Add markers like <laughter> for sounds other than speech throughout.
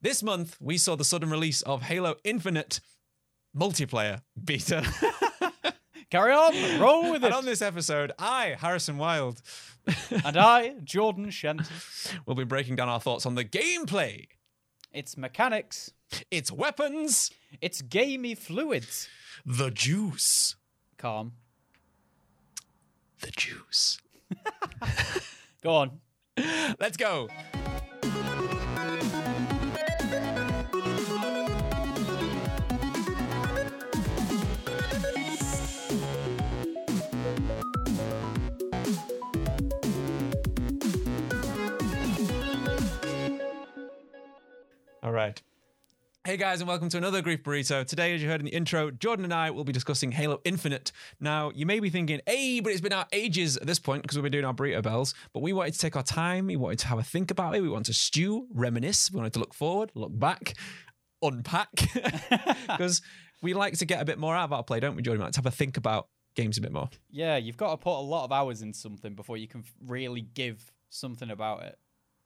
This month, we saw the sudden release of Halo Infinite multiplayer beta. <laughs> Carry on, roll with <laughs> it. and on this episode, I, Harrison Wild, <laughs> and I, Jordan Shenton. will be breaking down our thoughts on the gameplay, It's mechanics. its weapons, It's gamey fluids. the juice. Calm. The juice. Go on. Let's go. All right. Hey guys, and welcome to another Grief Burrito. Today, as you heard in the intro, Jordan and I will be discussing Halo Infinite. Now, you may be thinking, hey, but it's been out ages at this point because we've been doing our burrito bells. But we wanted to take our time. We wanted to have a think about it. We wanted to stew, reminisce. We wanted to look forward, look back, <laughs> unpack. <laughs> Because we like to get a bit more out of our play, don't we, Jordan? We like to have a think about games a bit more. Yeah, you've got to put a lot of hours in something before you can really give something about it.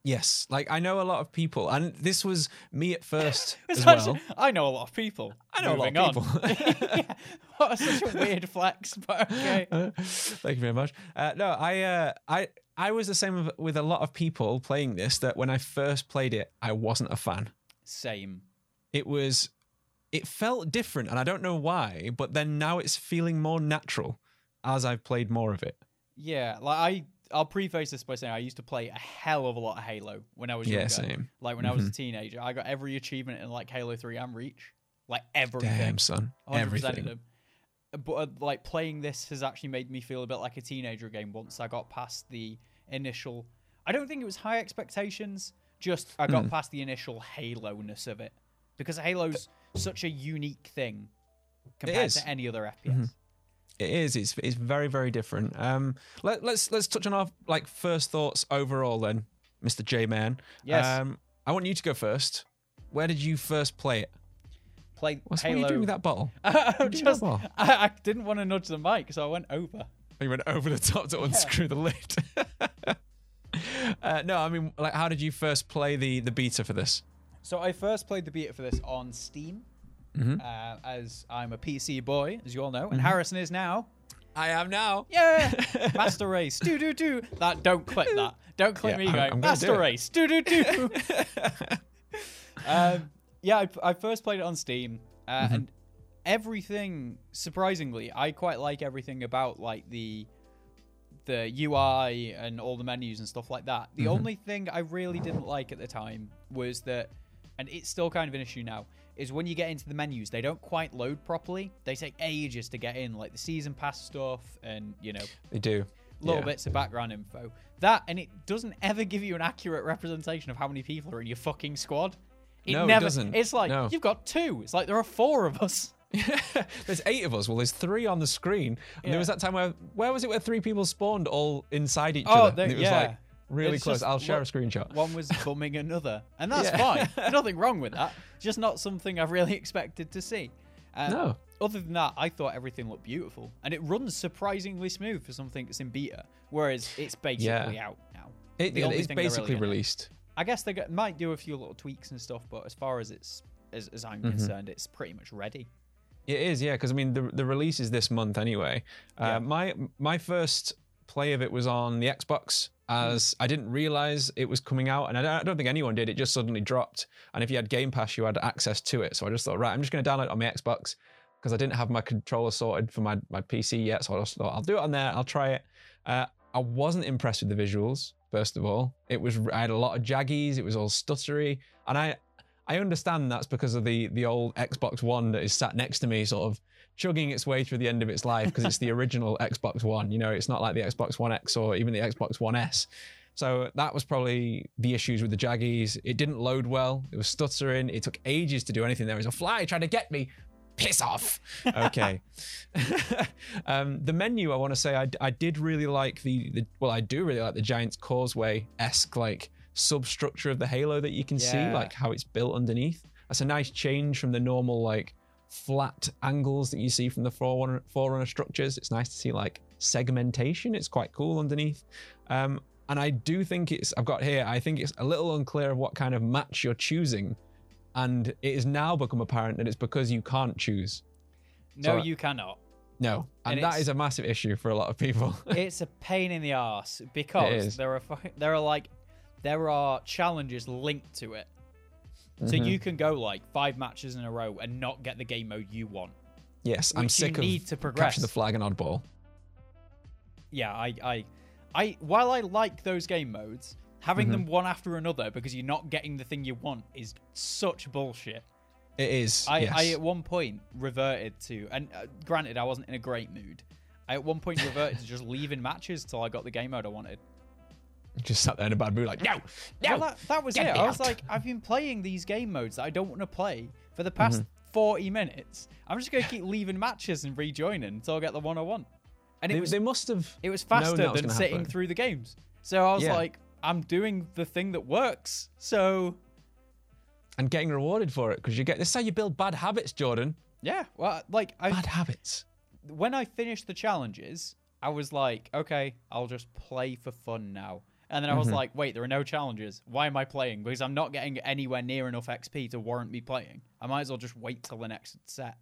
Yes, like I know a lot of people, and this was me at first <laughs> as well. I know a lot of people. I know a lot of on. people. <laughs> yeah. What such a weird flex, but okay. <laughs> Thank you very much. Uh, no, I, uh, I, I was the same with a lot of people playing this. That when I first played it, I wasn't a fan. Same. It was, it felt different, and I don't know why. But then now it's feeling more natural as I've played more of it. Yeah, like I, I'll preface this by saying I used to play a hell of a lot of Halo when I was Yeah, younger. same. Like when I was a mm-hmm. teenager, I got every achievement in like Halo Three and Reach, like everything. Damn, son, 100% of everything. But uh, like playing this has actually made me feel a bit like a teenager again. Once I got past the initial, I don't think it was high expectations. Just I got mm. past the initial Halo ness of it because Halo's such a unique thing compared to any other FPS. Mm-hmm. It is. It's it's very very different. Um, let, let's let's touch on our like first thoughts overall then, Mr. J Man. Yes. Um, I want you to go first. Where did you first play it? Play What's, what are you doing with that bottle? <laughs> I, just? I, I didn't want to nudge the mic, so I went over. You went over the top to unscrew the lid. <laughs> uh, no, I mean, like, how did you first play the the beta for this? So I first played the beta for this on Steam, Mm-hmm. uh, as I'm a PC boy, as you all know, and Harrison is now. I am now. Yeah, <laughs> Master Race, do do do. That don't click that. Don't click Yeah, me I'm- going I'm Master do. Race, do do do. <laughs> um, yeah, I, I first played it on Steam, uh, Mm-hmm. and everything. Surprisingly, I quite like everything about like the the UI and all the menus and stuff like that. Mm-hmm. The only thing I really didn't like at the time was that, and it's still kind of an issue now, is when you get into the menus, they don't quite load properly. They take ages to get in, like the season pass stuff and, you know, They do. little Yeah. bits of background info. That, and it doesn't ever give you an accurate representation of how many people are in your fucking squad. It No, it never, doesn't. It's like, No. you've got two. It's like there are four of us. <laughs> there's eight of us. Well, there's three on the screen. And Yeah. there was that time where where was it where three people spawned all inside each Oh, other? there- and it was yeah. like really It's close. just- I'll share a screenshot. One was bumming another, and that's Yeah. fine. <laughs> Nothing wrong with that. Just not something I've really <laughs> expected to see. Uh, No. Other than that, I thought everything looked beautiful, and it runs surprisingly smooth for something that's in beta. Whereas it's basically out now. It, only it's really basically gonna- released. I guess they might do a few little tweaks and stuff, but as far as it's as, as I'm concerned, it's pretty much ready. It is, yeah, because I mean the the release is this month anyway. Uh, Yeah. My my first play of it was on the Xbox, as I didn't realize it was coming out, and I don't, I don't think anyone did. It just suddenly dropped, and if you had Game Pass, you had access to it. So I just thought, right, I'm just going to download it on my Xbox because I didn't have my controller sorted for my my PC yet. So I just thought I'll do it on there. I'll try it. Uh, I wasn't impressed with the visuals. First of all, it was I had a lot of jaggies. It was all stuttery, and I I understand that's because of the the old Xbox One that is sat next to me, sort of chugging its way through the end of its life because it's the <laughs> original Xbox One. You know, it's not like the Xbox One X or even the Xbox One S. So that was probably the issues with the jaggies. It didn't load well. It was stuttering. It took ages to do anything. There was a fly trying to get me. Piss off. Okay. <laughs> um, the menu, I want to say, I, I did really like the, the well, I do really like the Giant's Causeway esque like substructure of the Halo that you can see, like how it's built underneath. That's a nice change from the normal like flat angles that you see from the Forerunner, Forerunner structures. It's nice to see like segmentation. It's quite cool underneath. Um, and I do think it's, I've got here, I think it's a little unclear of what kind of match you're choosing and it has now become apparent that it's because you can't choose. No, So- you cannot. No, and, And that is a massive issue for a lot of people. <laughs> it's a pain in the ass because there are there are like there are challenges linked to it. So Mm-hmm. you can go like five matches in a row and not get the game mode you want. yes, I'm sick need of to progress. capture the flag and oddball. Yeah, I I I while I like those game modes, having Mm-hmm. them one after another because you're not getting the thing you want is such bullshit. It is. I, yes. I at one point reverted to, and uh, granted, I wasn't in a great mood. I at one point reverted to just <laughs> leaving matches till I got the game mode I wanted. Just sat there in a bad mood, like no, no. Well, that, that was it. I was out. like, I've been playing these game modes that I don't want to play for the past Mm-hmm. 40 minutes. I'm just going to keep leaving matches and rejoining until I get the one I want. And it they, was they must have. it was faster was than sitting happen. through the games. So I was Yeah. like, I'm doing the thing that works. So and getting rewarded for it because you get this is how you build bad habits, Jordan. yeah, well, like I Bad habits. when I finished the challenges, I was like, okay, I'll just play for fun now. And then I was Mm-hmm. like, wait, there are no challenges. Why am I playing? Because I'm not getting anywhere near enough XP to warrant me playing. I might as well just wait till the next set.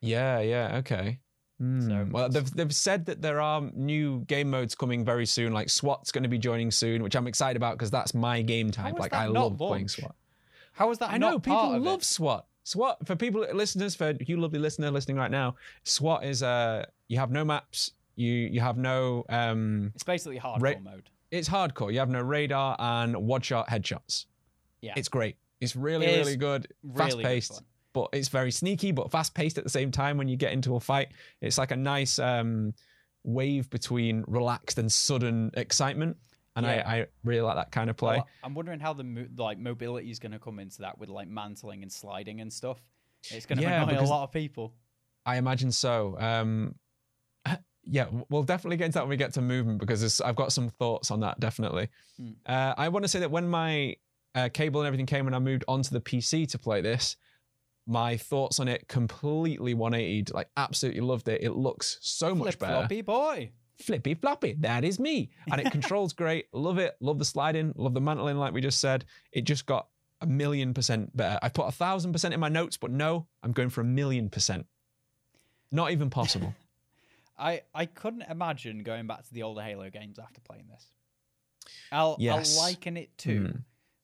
Yeah, yeah, okay. Hmm. So- well, they've they've said that there are new game modes coming very soon. Like SWAT's going to be joining soon, which I'm excited about because that's my game type. Like I love playing launch? SWAT. How is that I know people love it? SWAT. SWAT for people listeners for you lovely listener listening right now. SWAT is uh you have no maps. You you have no um It's basically hardcore Ra- mode. It's hardcore. You have no radar and one shot headshots. Yeah. It's great. It's really It really good. really fast paced. But it's very sneaky, but fast paced at the same time. When you get into a fight, it's like a nice um, wave between relaxed and sudden excitement, and Yeah. I, I really like that kind of play. Well, I'm wondering how the mo- like mobility is going to come into that with like mantling and sliding and stuff. It's going to Yeah, annoy a lot of people. I imagine so. Um, yeah, we'll definitely get into that when we get to movement because I've got some thoughts on that definitely. Hmm. Uh, I want to say that when my uh, cable and everything came and I moved onto the PC to play this, my thoughts on it completely 180'd. Like, absolutely loved it. It looks so much Flip better. floppy boy. Flippy floppy, that is me. And it <laughs> controls great. Love it. Love the sliding. Love the mantling, like we just said. It just got a million percent better. I put a thousand percent in my notes, but no, I'm going for a million percent. Not even possible. <laughs> I I couldn't imagine going back to the older Halo games after playing this. I'll Yes. I'll liken it to Hmm.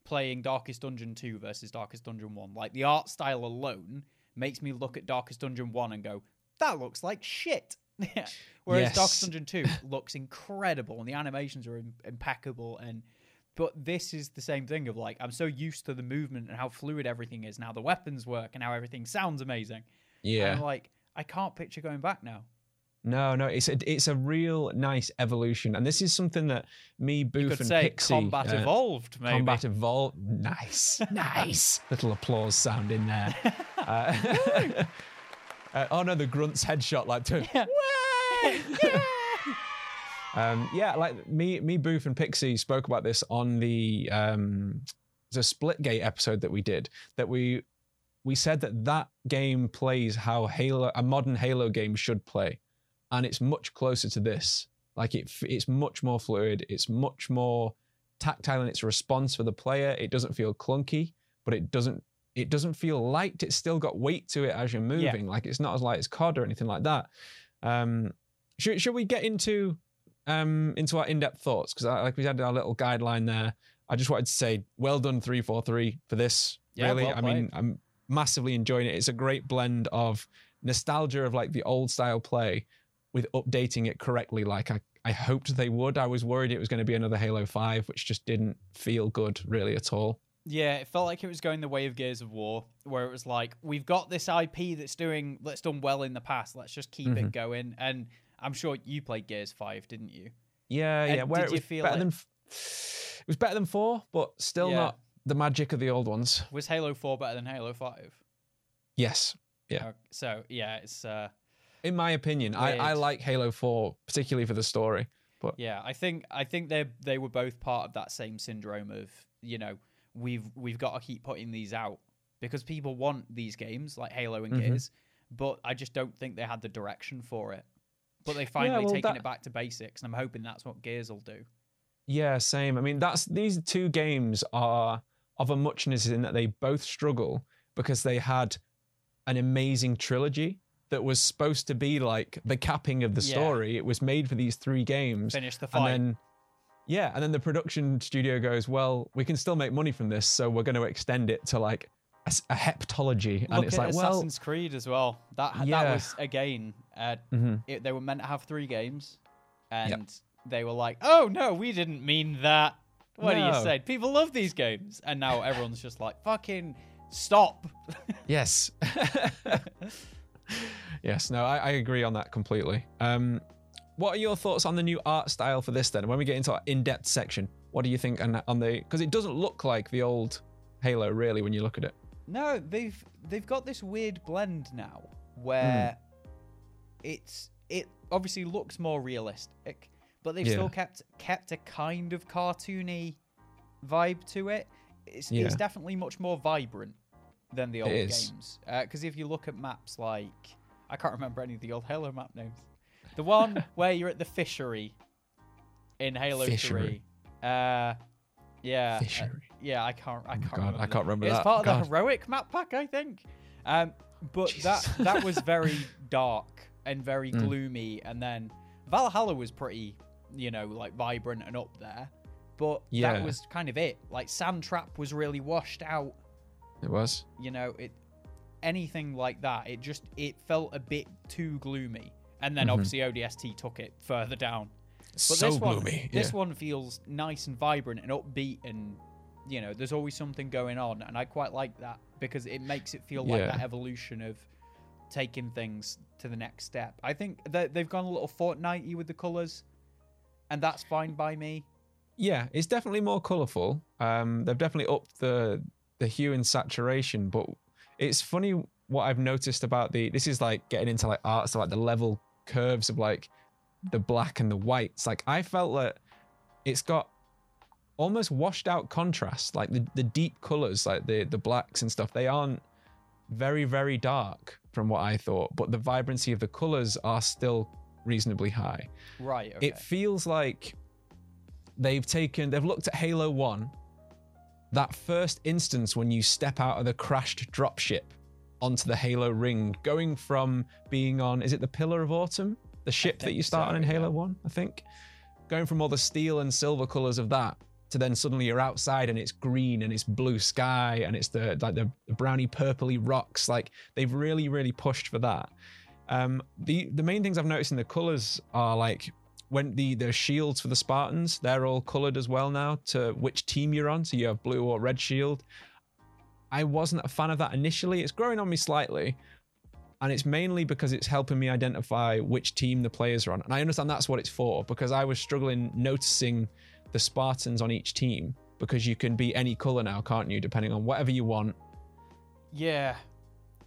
playing Darkest Dungeon 2 versus Darkest Dungeon 1. Like the art style alone makes me look at Darkest Dungeon 1 and go, that looks like shit. <laughs> Whereas Yes. Darkest Dungeon 2 <laughs> looks incredible and the animations are im- impeccable and but this is the same thing of like I'm so used to the movement and how fluid everything is and how the weapons work and how everything sounds amazing. And Yeah. I'm like I can't picture going back now. No, no, it's a, it's a real nice evolution, and this is something that me, Booth, You could and say Pixie, combat uh, evolved, maybe. combat evolved. Nice, <laughs> nice. Little applause sound in there. <laughs> Uh, <laughs> uh, oh no, the grunt's headshot like to. Yeah. Um, yeah, like me, me, Booth, and Pixie spoke about this on the um, the Splitgate episode that we did. That we we said that that game plays how Halo, a modern Halo game should play, and it's much closer to this. Like it, it's much more fluid. It's much more tactile in its response for the player. It doesn't feel clunky, but it doesn't. It doesn't feel light. It's still got weight to it as you're moving. Like it's not as light as COD or anything like that. Um, should, should we get into um, into our in-depth thoughts because like we had our little guideline there. I just wanted to say, well done, three four three for this. Yeah, really, well I mean, I'm massively enjoying it. It's a great blend of nostalgia of like the old style play with updating it correctly. Like I, I hoped they would. I was worried it was going to be another Halo Five, which just didn't feel good really at all. Yeah, it felt like it was going the way of Gears of War, where it was like, we've got this IP that's doing that's done well in the past. Let's just keep Mm-hmm. it going. And I'm sure you played Gears Five, didn't you? Yeah, And yeah. Where did it you was feel better it- than f- it was better than four, but still Yeah. not the magic of the old ones. Was Halo Four better than Halo Five? Yes, Yeah. Uh, so yeah, it's uh, in my opinion, I, I like Halo Four particularly for the story. But yeah. I think I think they they were both part of that same syndrome of you know we've we've got to keep putting these out because people want these games like Halo and Mhm. Gears, but I just don't think they had the direction for it. But they finally well, taken that- it back to basics, and I'm hoping that's what Gears will do. Yeah, same. I mean, that's these two games are of a muchness in that they both struggle because they had an amazing trilogy that was supposed to be like the capping of the Yeah. story. It was made for these three games. Finish the and then yeah, and then the production studio goes, "Well, we can still make money from this, so we're going to extend it to like a heptology." and Look it's at like, well, Assassin's Creed as well. That that was again. Uh, mhm. it, they were meant to have three games, and they were like, "Oh no, we didn't mean that." What do you say? People love these games, and now everyone's just like, "Fucking stop!" Yes. <laughs> yes, no, I, I agree on that completely. Um, what are your thoughts on the new art style for this then? When we get into our in-depth section, what do you think on, on the because it doesn't look like the old Halo really when you look at it. No, they've they've got this weird blend now where Hmm. it's it obviously looks more realistic, but they've Yeah. still kept kept a kind of cartoony vibe to it. It's, Yeah. it's definitely much more vibrant than the old games. Because if you look at maps like I can't remember any of the old Halo map names. The one <laughs> where you're at the fishery in Halo Fishery. Three. Uh, yeah. uh, yeah, I can't. I Oh can't. God, remember I can't remember It's that. part of God. the heroic map pack, I think. Um, but Jesus. that that was <laughs> very dark and very Mm. gloomy, and then Valhalla was pretty, you know, like vibrant and up there. But Yeah. that was kind of it. Like Sandtrap was really washed out. It was. You know, it anything like that. It just it felt a bit too gloomy. And then Mhm. obviously ODST took it further down. But so this one, gloomy. this one feels nice and vibrant and upbeat, and you know, there's always something going on, and I quite like that because it makes it feel like Yeah. that evolution of taking things to the next step. I think that they've gone a little Fortnite with the colors, and that's fine by me. Yeah, it's definitely more colourful. Um, they've definitely upped the the hue and saturation, but it's funny what I've noticed about the. This is like getting into like art, so like the level curves of like the black and the whites. Like I felt that it's got almost washed out contrast, like the the deep colours, like the the blacks and stuff. They aren't very very dark from what I thought, but the vibrancy of the colours are still reasonably high Right. Okay. it feels like they've taken they've looked at halo 1 that first instance when you step out of the crashed dropship onto the halo ring going from being on is it the pillar of autumn? The ship that you start so, on in halo yeah. 1 i think. Going from all the steel and silver colors of that to then suddenly you're outside and it's green and it's blue sky and it's the like the browny purpley rocks. Like they've really really pushed for that. Um, the the main things I've noticed in the colors are like when the the shields for the Spartans they're all colored as well now to which team you're on. So you have blue or red shield. I wasn't a fan of that initially. It's growing on me slightly, and it's mainly because it's helping me identify which team the players are on. And I understand that's what it's for because I was struggling noticing the Spartans on each team because you can be any color now, can't you? Depending on whatever you want. yeah.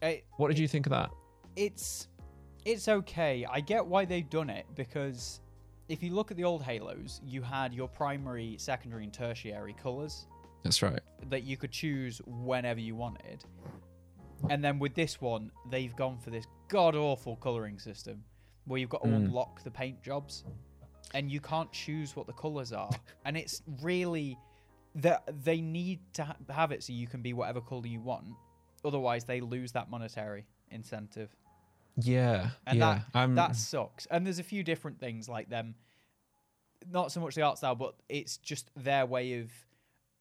It, What did you think of that? it's it's okay. I get why they've done it because if you look at the old Halos, you had your primary, secondary, and tertiary colors That's right. that you could choose whenever you wanted. And then with this one, they've gone for this god awful coloring system where you've got to Mm. unlock the paint jobs and you can't choose what the colors are. <laughs> and it's really that they need to ha- have it so you can be whatever color you want. Otherwise, they lose that monetary incentive. Yeah, And yeah. I'm, That sucks. And there's a few different things like them. Not so much the art style, but it's just their way of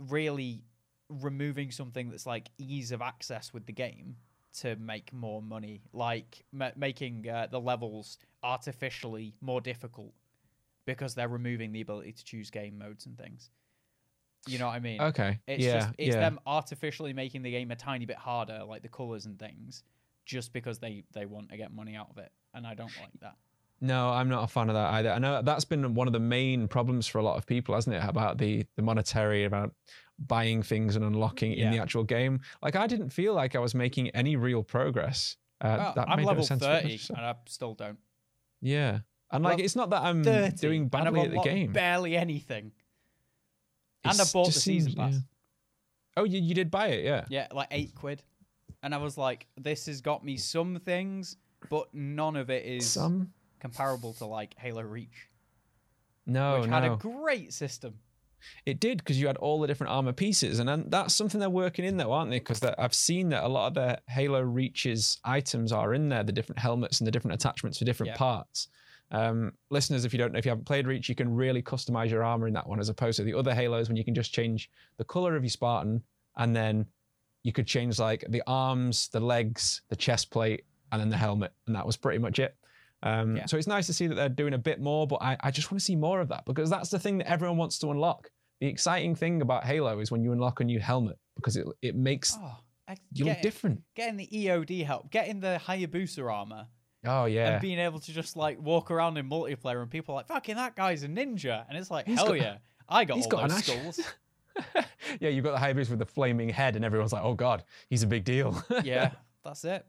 really removing something that's like ease of access with the game to make more money, like ma- making uh, the levels artificially more difficult because they're removing the ability to choose game modes and things. You know what I mean? okay. It's yeah, just it's yeah. them artificially making the game a tiny bit harder, like the colors and things, just because they they want to get money out of it, and I don't like that. No, I'm not a fan of that either. I know that's been one of the main problems for a lot of people, hasn't it? About the the monetary, about buying things and unlocking in the actual game. Like I didn't feel like I was making any real progress. Uh, Well, that I'm made no level sense to me. thirty, and I still don't. Yeah, and like it's not that I'm 30, doing badly at the game. Barely anything. and I bought the season seems- pass. yeah. Oh, you, you did buy it, yeah. Yeah, like eight quid, and I was like, "This has got me some things, but none of it is Some comparable to like Halo Reach, no, which no. had a great system." It did because you had all the different armor pieces, and then that's something they're working in though, aren't they? Because I've seen that a lot of the Halo Reaches items are in there, the different helmets and the different attachments for different Yeah. parts. Um, listeners, if you don't know, if you haven't played Reach, you can really customize your armor in that one, as opposed to the other Halos when you can just change the color of your Spartan, and then you could change like the arms, the legs, the chest plate, and then the helmet, and that was pretty much it. Um, Yeah. So it's nice to see that they're doing a bit more, but I, I just want to see more of that because that's the thing that everyone wants to unlock. The exciting thing about Halo is when you unlock a new helmet because it it makes Oh, I- you look different. getting the EOD help, getting the Hayabusa armor, Oh yeah, and being able to just like walk around in multiplayer, and people are like, "Fucking that guy's a ninja," and it's like, He's "Hell got- yeah, I got all got those skulls." <laughs> <laughs> yeah. You've got the Hayabusa with the flaming head, and everyone's like, "Oh god, he's a big deal." <laughs> yeah, that's it.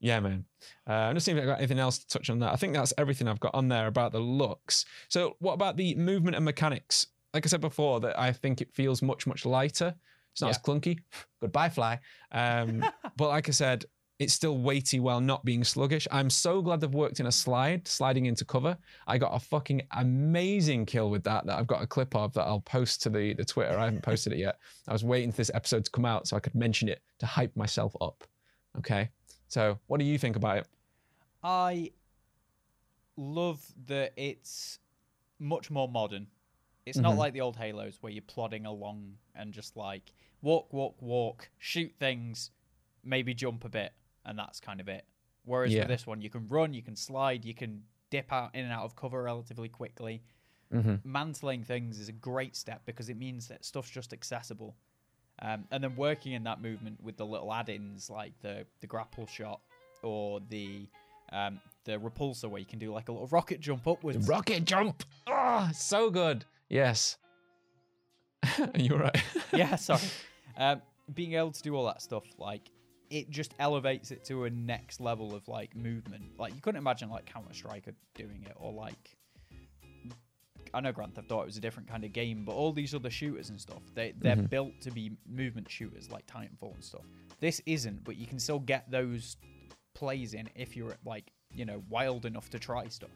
Yeah, man. Uh, I'm just seeing if I've got anything else to touch on that. I think that's everything I've got on there about the looks. So, what about the movement and mechanics? Like I said before, that I think it feels much, much lighter. It's not Yeah. as clunky. <laughs> Goodbye, fly. Um, but like I said, it's still weighty while not being sluggish. I'm so glad they've worked in a slide, sliding into cover. I got a fucking amazing kill with that that I've got a clip of that I'll post to the, the Twitter. I haven't posted it yet. I was waiting for this episode to come out so I could mention it to hype myself up. Okay. So, what do you think about it? I love that it's much more modern. It's not Mhm. like the old Halos where you're plodding along and just like walk, walk, walk, shoot things, maybe jump a bit, and that's kind of it. Whereas Yeah. with this one, you can run, you can slide, you can dip out in and out of cover relatively quickly. Mm-hmm. Mantling things is a great step because it means that stuff's just accessible. Um, and then working in that movement with the little add-ins like the the grapple shot or the um, the repulsor where you can do like a little rocket jump upwards. Rocket jump. Oh, so good. Yes. <laughs> You're right. yeah, <laughs> sorry. Um, being able to do all that stuff, like it just elevates it to a next level of like movement. Like you couldn't imagine like Counter Striker doing it, or like I know Grand Theft Auto was a different kind of game, but all these other shooters and stuff, they they're Mhm. built to be movement shooters like Titanfall and stuff. This isn't, but you can still get those plays in if you're like you know wild enough to try stuff.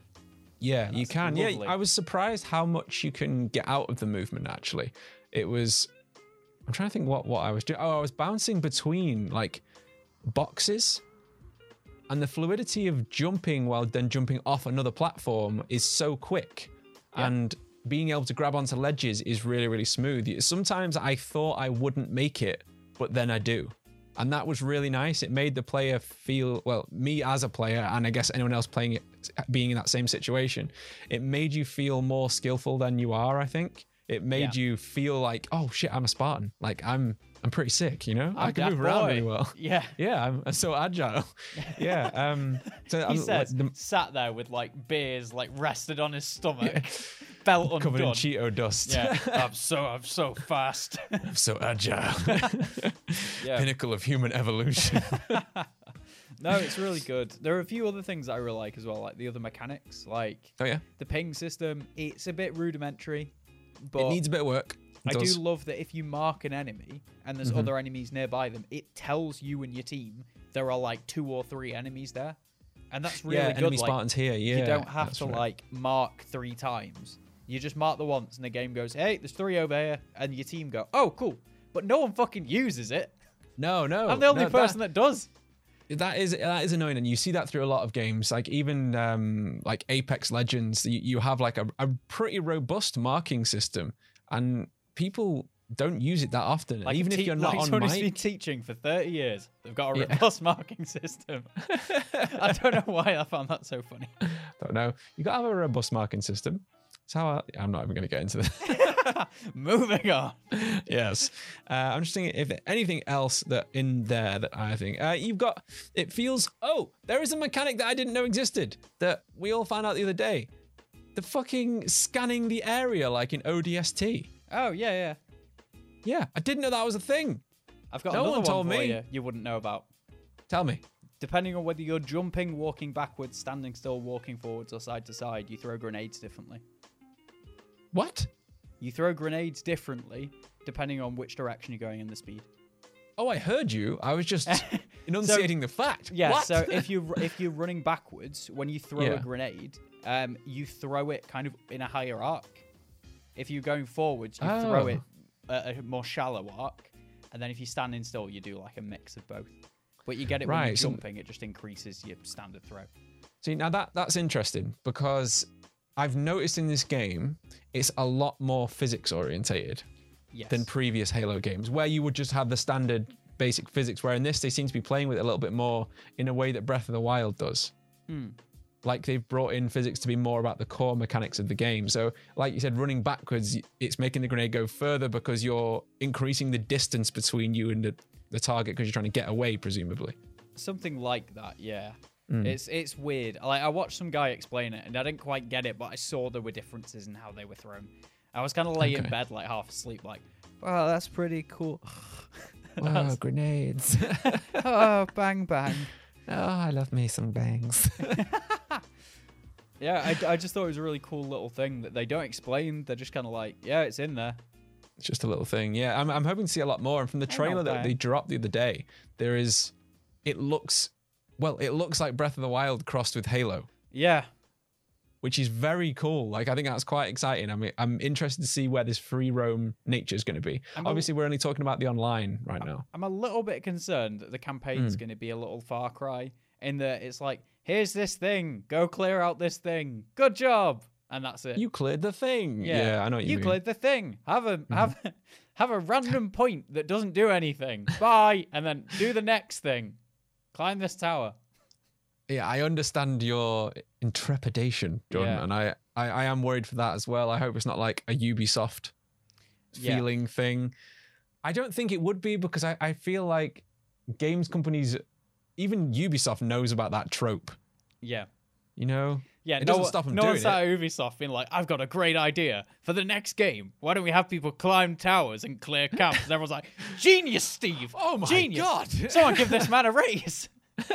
Yeah, you can. Yeah. I was surprised how much you can get out of the movement. Actually, it was. I'm trying to think what what I was doing. Oh, I was bouncing between like boxes, and the fluidity of jumping while then jumping off another platform is so quick, Yeah. and being able to grab onto ledges is really really smooth. Sometimes I thought I wouldn't make it, but then I do. And that was really nice. It made the player feel, well, me as a player, and I guess anyone else playing it, being in that same situation, it made you feel more skillful than you are, I think. It made Yeah. you feel like, oh shit, I'm a Spartan. Like I'm I'm pretty sick, you know? i I'm can that move around really well. <laughs> Yeah. <laughs> Yeah, I'm, I'm so agile. <laughs> yeah. Um so He I'm, like, the- sat there with like beers like rested on his stomach, belt covered in. Cheeto dust. Yeah, I'm so I'm so fast. I'm so agile. Yeah. Pinnacle of human evolution. no, it's really good. There are a few other things that I really like as well, like the other mechanics, like oh yeah. the ping system. It's a bit rudimentary, but it needs a bit of work. It I does. do love that if you mark an enemy and there's Mhm. other enemies nearby them, it tells you and your team there are like two or three enemies there, and that's really yeah, good. enemy like, Spartans here. Yeah. you don't have to right. like mark three times. You just mark the once, and the game goes, "Hey, there's three over here," and your team go, "Oh, cool." But no one fucking uses it. No, no. I'm the only no, that- person that does. That is that is annoying and you see that through a lot of games like even um like apex legends you, you have like a, a pretty robust marking system and people don't use it that often Like even te- if you're not like on who's been teaching for 30 years, they've got a Yeah. robust <laughs> marking system. <laughs> I don't know why I found that so funny. don't know you gotta have a robust marking system it's how I, i'm not even gonna get into this <laughs> Moving on. yes uh, i'm just thinking if anything else that in there that i think uh, you've got it feels oh there is a mechanic that i didn't know existed that we all found out the other day the fucking scanning the area like in odst Oh yeah, yeah. Yeah, I didn't know that was a thing. I've got No another one one told for me. you. You wouldn't know about. Tell me. Depending on whether you're jumping, walking backwards, standing still, walking forwards, or side to side, you throw grenades differently. What? You throw grenades differently depending on which direction you're going in the speed. Oh, I heard you. I was just <laughs> enunciating the fact. Yeah. What? So if <laughs> you if you're running backwards when you throw Yeah. a grenade, um, you throw it kind of in a higher arc. If you're going forwards, you throw Oh. it at a more shallow arc, and then if you're standing still, you do like a mix of both. But you get it when you're Right, so- jumping; it just increases your standard throw. See, now that that's interesting because I've noticed in this game it's a lot more physics orientated Yes. than previous Halo games, where you would just have the standard basic physics. Where in this, they seem to be playing with it a little bit more in a way that Breath of the Wild does. Hmm. Like they've brought in physics to be more about the core mechanics of the game. So, like you said, running backwards, it's making the grenade go further because you're increasing the distance between you and the, the target because you're trying to get away, presumably. Something like that, yeah. Hmm. It's it's weird. Like I watched some guy explain it, and I didn't quite get it, but I saw there were differences in how they were thrown. I was kind of laying in bed, like half asleep, like, "Wow, that's pretty cool." <laughs> Wow, grenades. <laughs> <laughs> oh, bang bang. oh, I love me some bangs. Yeah, I, I just thought it was a really cool little thing that they don't explain. They're just kind of like, "Yeah, it's in there." It's just a little thing. Yeah, I'm, I'm hoping to see a lot more. And from the trailer that they dropped the other day, there is, it looks, well, it looks like Breath of the Wild crossed with Halo, Yeah, which is very cool. Like, I think that's quite exciting. I mean, I'm interested to see where this free roam nature is going to be. I'm a- Obviously, we're only talking about the online right now. I'm a little bit concerned that the campaign's Hmm. going to be a little Far Cry in that it's like, "Here's this thing, go clear out this thing, good job," and that's it. You cleared the thing. Yeah, I know you, you. Mm-hmm. cleared the thing. Have a have <laughs> have a random point that doesn't do anything. Bye, and then do the next thing. Climb this tower. yeah, I understand your intrepidation, Jordan, Yeah. and I, I, I am worried for that as well. I hope it's not like a Ubisoft Yeah. feeling thing. I don't think it would be because I, I feel like games companies, even Ubisoft knows about that trope. Yeah. You know, Yeah, It no, doesn't stop 'em no doing one's sat at Ubisoft being like, "I've got a great idea for the next game. Why don't we have people climb towers and clear camps?" And everyone's like, <laughs> "Genius, Steve! Oh my Genius. God. <laughs> Someone give this man a raise!" <laughs>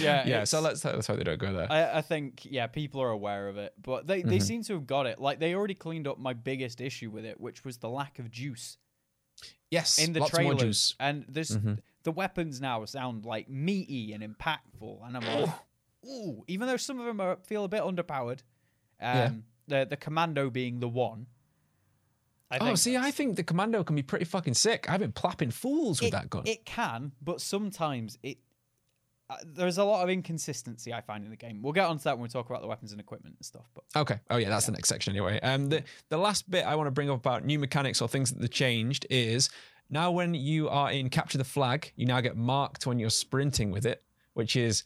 yeah, yeah. So let's let's hope they don't go there. I, I think yeah, people are aware of it, but they, Mm-hmm. they seem to have got it. Like they already cleaned up my biggest issue with it, which was the lack of juice yes, in the lots more trailers. juice. And this Mhm. the weapons now sound like meaty and impactful, and I'm like, ooh, even though some of them are, feel a bit underpowered. Um, Yeah. The the commando being the one. I Oh, see, I think the commando can be pretty fucking sick. I've been plapping fools with it, that gun. It can, but sometimes it. Uh, there's a lot of inconsistency I find in the game. We'll get onto that when we talk about the weapons and equipment and stuff. But Okay. Oh yeah, that's the next section anyway. Um, the the last bit I want to bring up about new mechanics or things that they changed is now when you are in capture the flag, you now get marked when you're sprinting with it, which is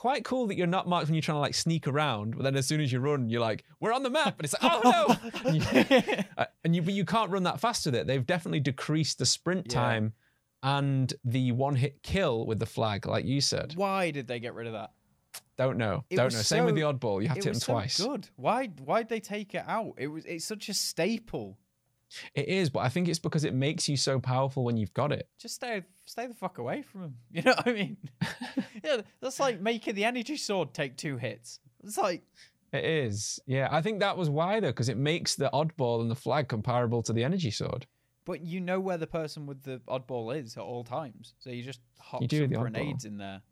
quite cool that you're not marked when you're trying to like sneak around. But then as soon as you run, you're like, we're on the map, and it's like, oh no, <laughs> and you, uh, <laughs> and you but you can't run that fast with it. They've definitely decreased the sprint Yeah. time and the one hit kill with the flag, like you said. why did they get rid of that? Don't know. It Don't know. Same with the oddball. You have to hit them twice. so good. Why? Why'd they take it out? It was. It's such a staple. It is, but I think it's because it makes you so powerful when you've got it. Just stay, stay the fuck away from him. <laughs> You know what I mean? <laughs> yeah, that's like making the energy sword take two hits. It's like, It is. Yeah, I think that was why though, because it makes the oddball and the flag comparable to the energy sword. but you know where the person with the oddball is at all times, so you just hop You do some the oddball. grenades in there.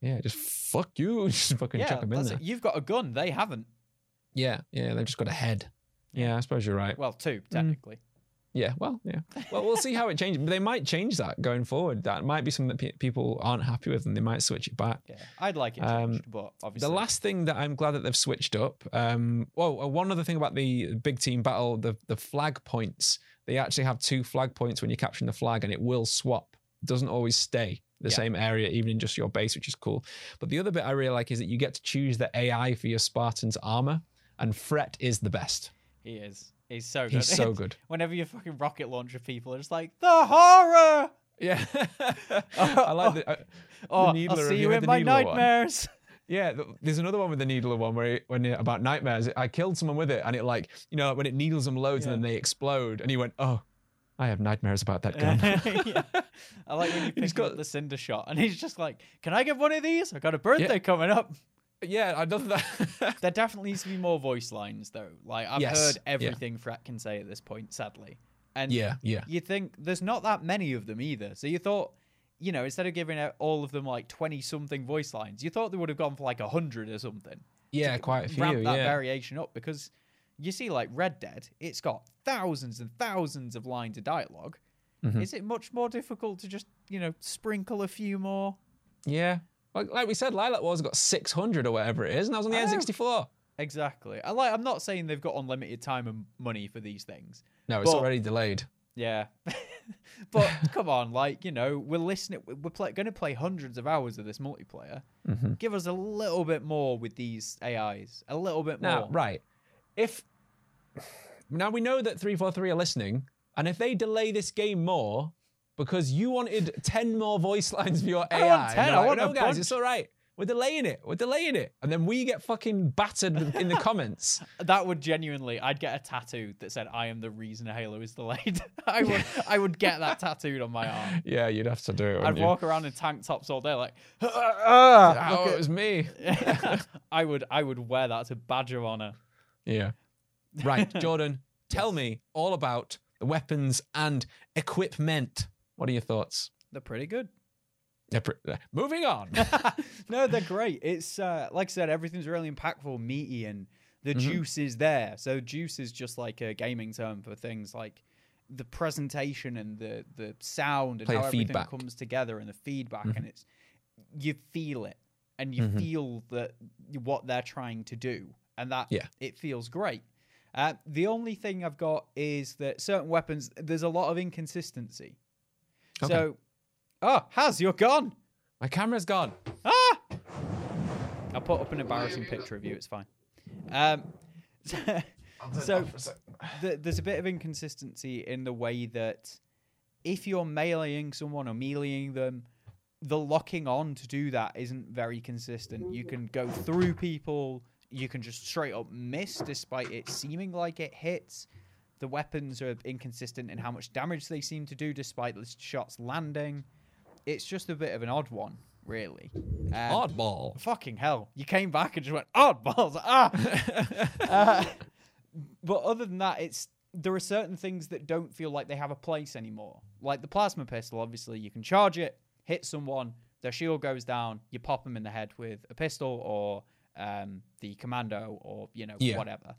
Yeah, just fuck you, <laughs> just fucking yeah, chuck them in there. it. You've got a gun. They haven't. Yeah, yeah, they've just got a head. Yeah, I suppose you're right. Well, two Mm. Yeah, well, yeah. Well, we'll see how it changes. But they might change that going forward. That might be something that pe- people aren't happy with, and they might switch it back. Yeah, I'd like it Um, changed, but obviously The last thing that I'm glad that they've switched up. Um, well, uh, one other thing about the big team battle, the the flag points. They actually have two flag points when you're capturing the flag, and it will swap. It doesn't always stay the Yeah. same area, even in just your base, which is cool. But the other bit I really like is that you get to choose the AI for your Spartan's armor, and Fret is the best. he is. He's so good. He's so <laughs> good. Whenever you fucking rocket launcher people, it's like the horror. Yeah, <laughs> I like the. Uh, Oh, I'll see you you in the my Needler one? nightmares. <laughs> Yeah, th- there's another one with the needler one where it, when it, about nightmares. I killed someone with it, and it like you know when it needles them loads Yeah. and then they explode, and he went, "Oh, I have nightmares about that gun." yeah. I like when you He's pick got- up the cinder shot and he's just like, "Can I get one of these? I got a birthday coming up." Yeah, I that. <laughs> There definitely needs to be more voice lines though. Like I've Yes, heard yeah. everything Fret can say at this point, sadly. And yeah, yeah, you think there's not that many of them either. So you thought, you know, instead of giving out all of them like twenty something voice lines, you thought they would have gone for like hundred or something. yeah, quite a few. ramp that Yeah, variation up because you see, like Red Dead, it's got thousands and thousands of lines of dialog Mhm. Is it much more difficult to just, you know, sprinkle a few more? Yeah. Like, like we said, Lylat Wars got 600 or whatever it is, and I was on the I know. N64. Exactly. I like. I'm not saying they've got unlimited time and money for these things. No, it's But- already delayed. Yeah, <laughs> but come on, like you know, we're listening. We're play, going to play hundreds of hours of this multiplayer. Mm-hmm. Give us a little bit more with these AIs. A little bit Now, more. right. If <sighs> now we know that 343 are listening, and if they delay this game more because you wanted 10 more voice lines for your AI. I want 10, and you're I want no, guys, bunch." it's all right. We're delaying it. We're delaying it. And then we get fucking battered in the <laughs> comments. That would genuinely. I'd get a tattoo that said, "I am the reason Halo is delayed." <laughs> I would. I would get that <laughs> tattooed on my arm. Yeah, you'd have to do it. I'd you? walk around in tank tops all day, like. Oh, ah, it was me. I would. I would wear that as a badge of honor. Yeah. Right, Jordan, tell me all about the weapons and equipment. What are your thoughts? They're pretty good. They're pre- uh, Moving on. <laughs> no, they're great. It's uh, like I said, everything's really impactful, meaty, and the Mhm. juice is there. So juice is just like a gaming term for things like the presentation and the the sound and Player how everything comes together and the feedback, Mhm. and it's you feel it and you Mhm. feel that what they're trying to do, and that Yeah. it feels great. Uh, the only thing I've got is that certain weapons, there's a lot of inconsistency. Okay. So, oh, Has, you're gone. My camera's gone. Ah! I'll put up an embarrassing picture of you. It's fine. Um, <laughs> so th- there's a bit of inconsistency in the way that if you're meleeing someone or meleeing them, the locking on to do that isn't very consistent. You can go through people. You can just straight up miss despite it seeming like it hits. The weapons are inconsistent in how much damage they seem to do despite the shots landing. It's just a bit of an odd one, really. Um, Oddball. Fucking hell. You came back and just went, oddballs. <laughs> Ah! Uh, but other than that, it's there are certain things that don't feel like they have a place anymore. Like the plasma pistol, obviously, you can charge it, hit someone, their shield goes down, you pop them in the head with a pistol or um, the commando or you know Yeah. whatever.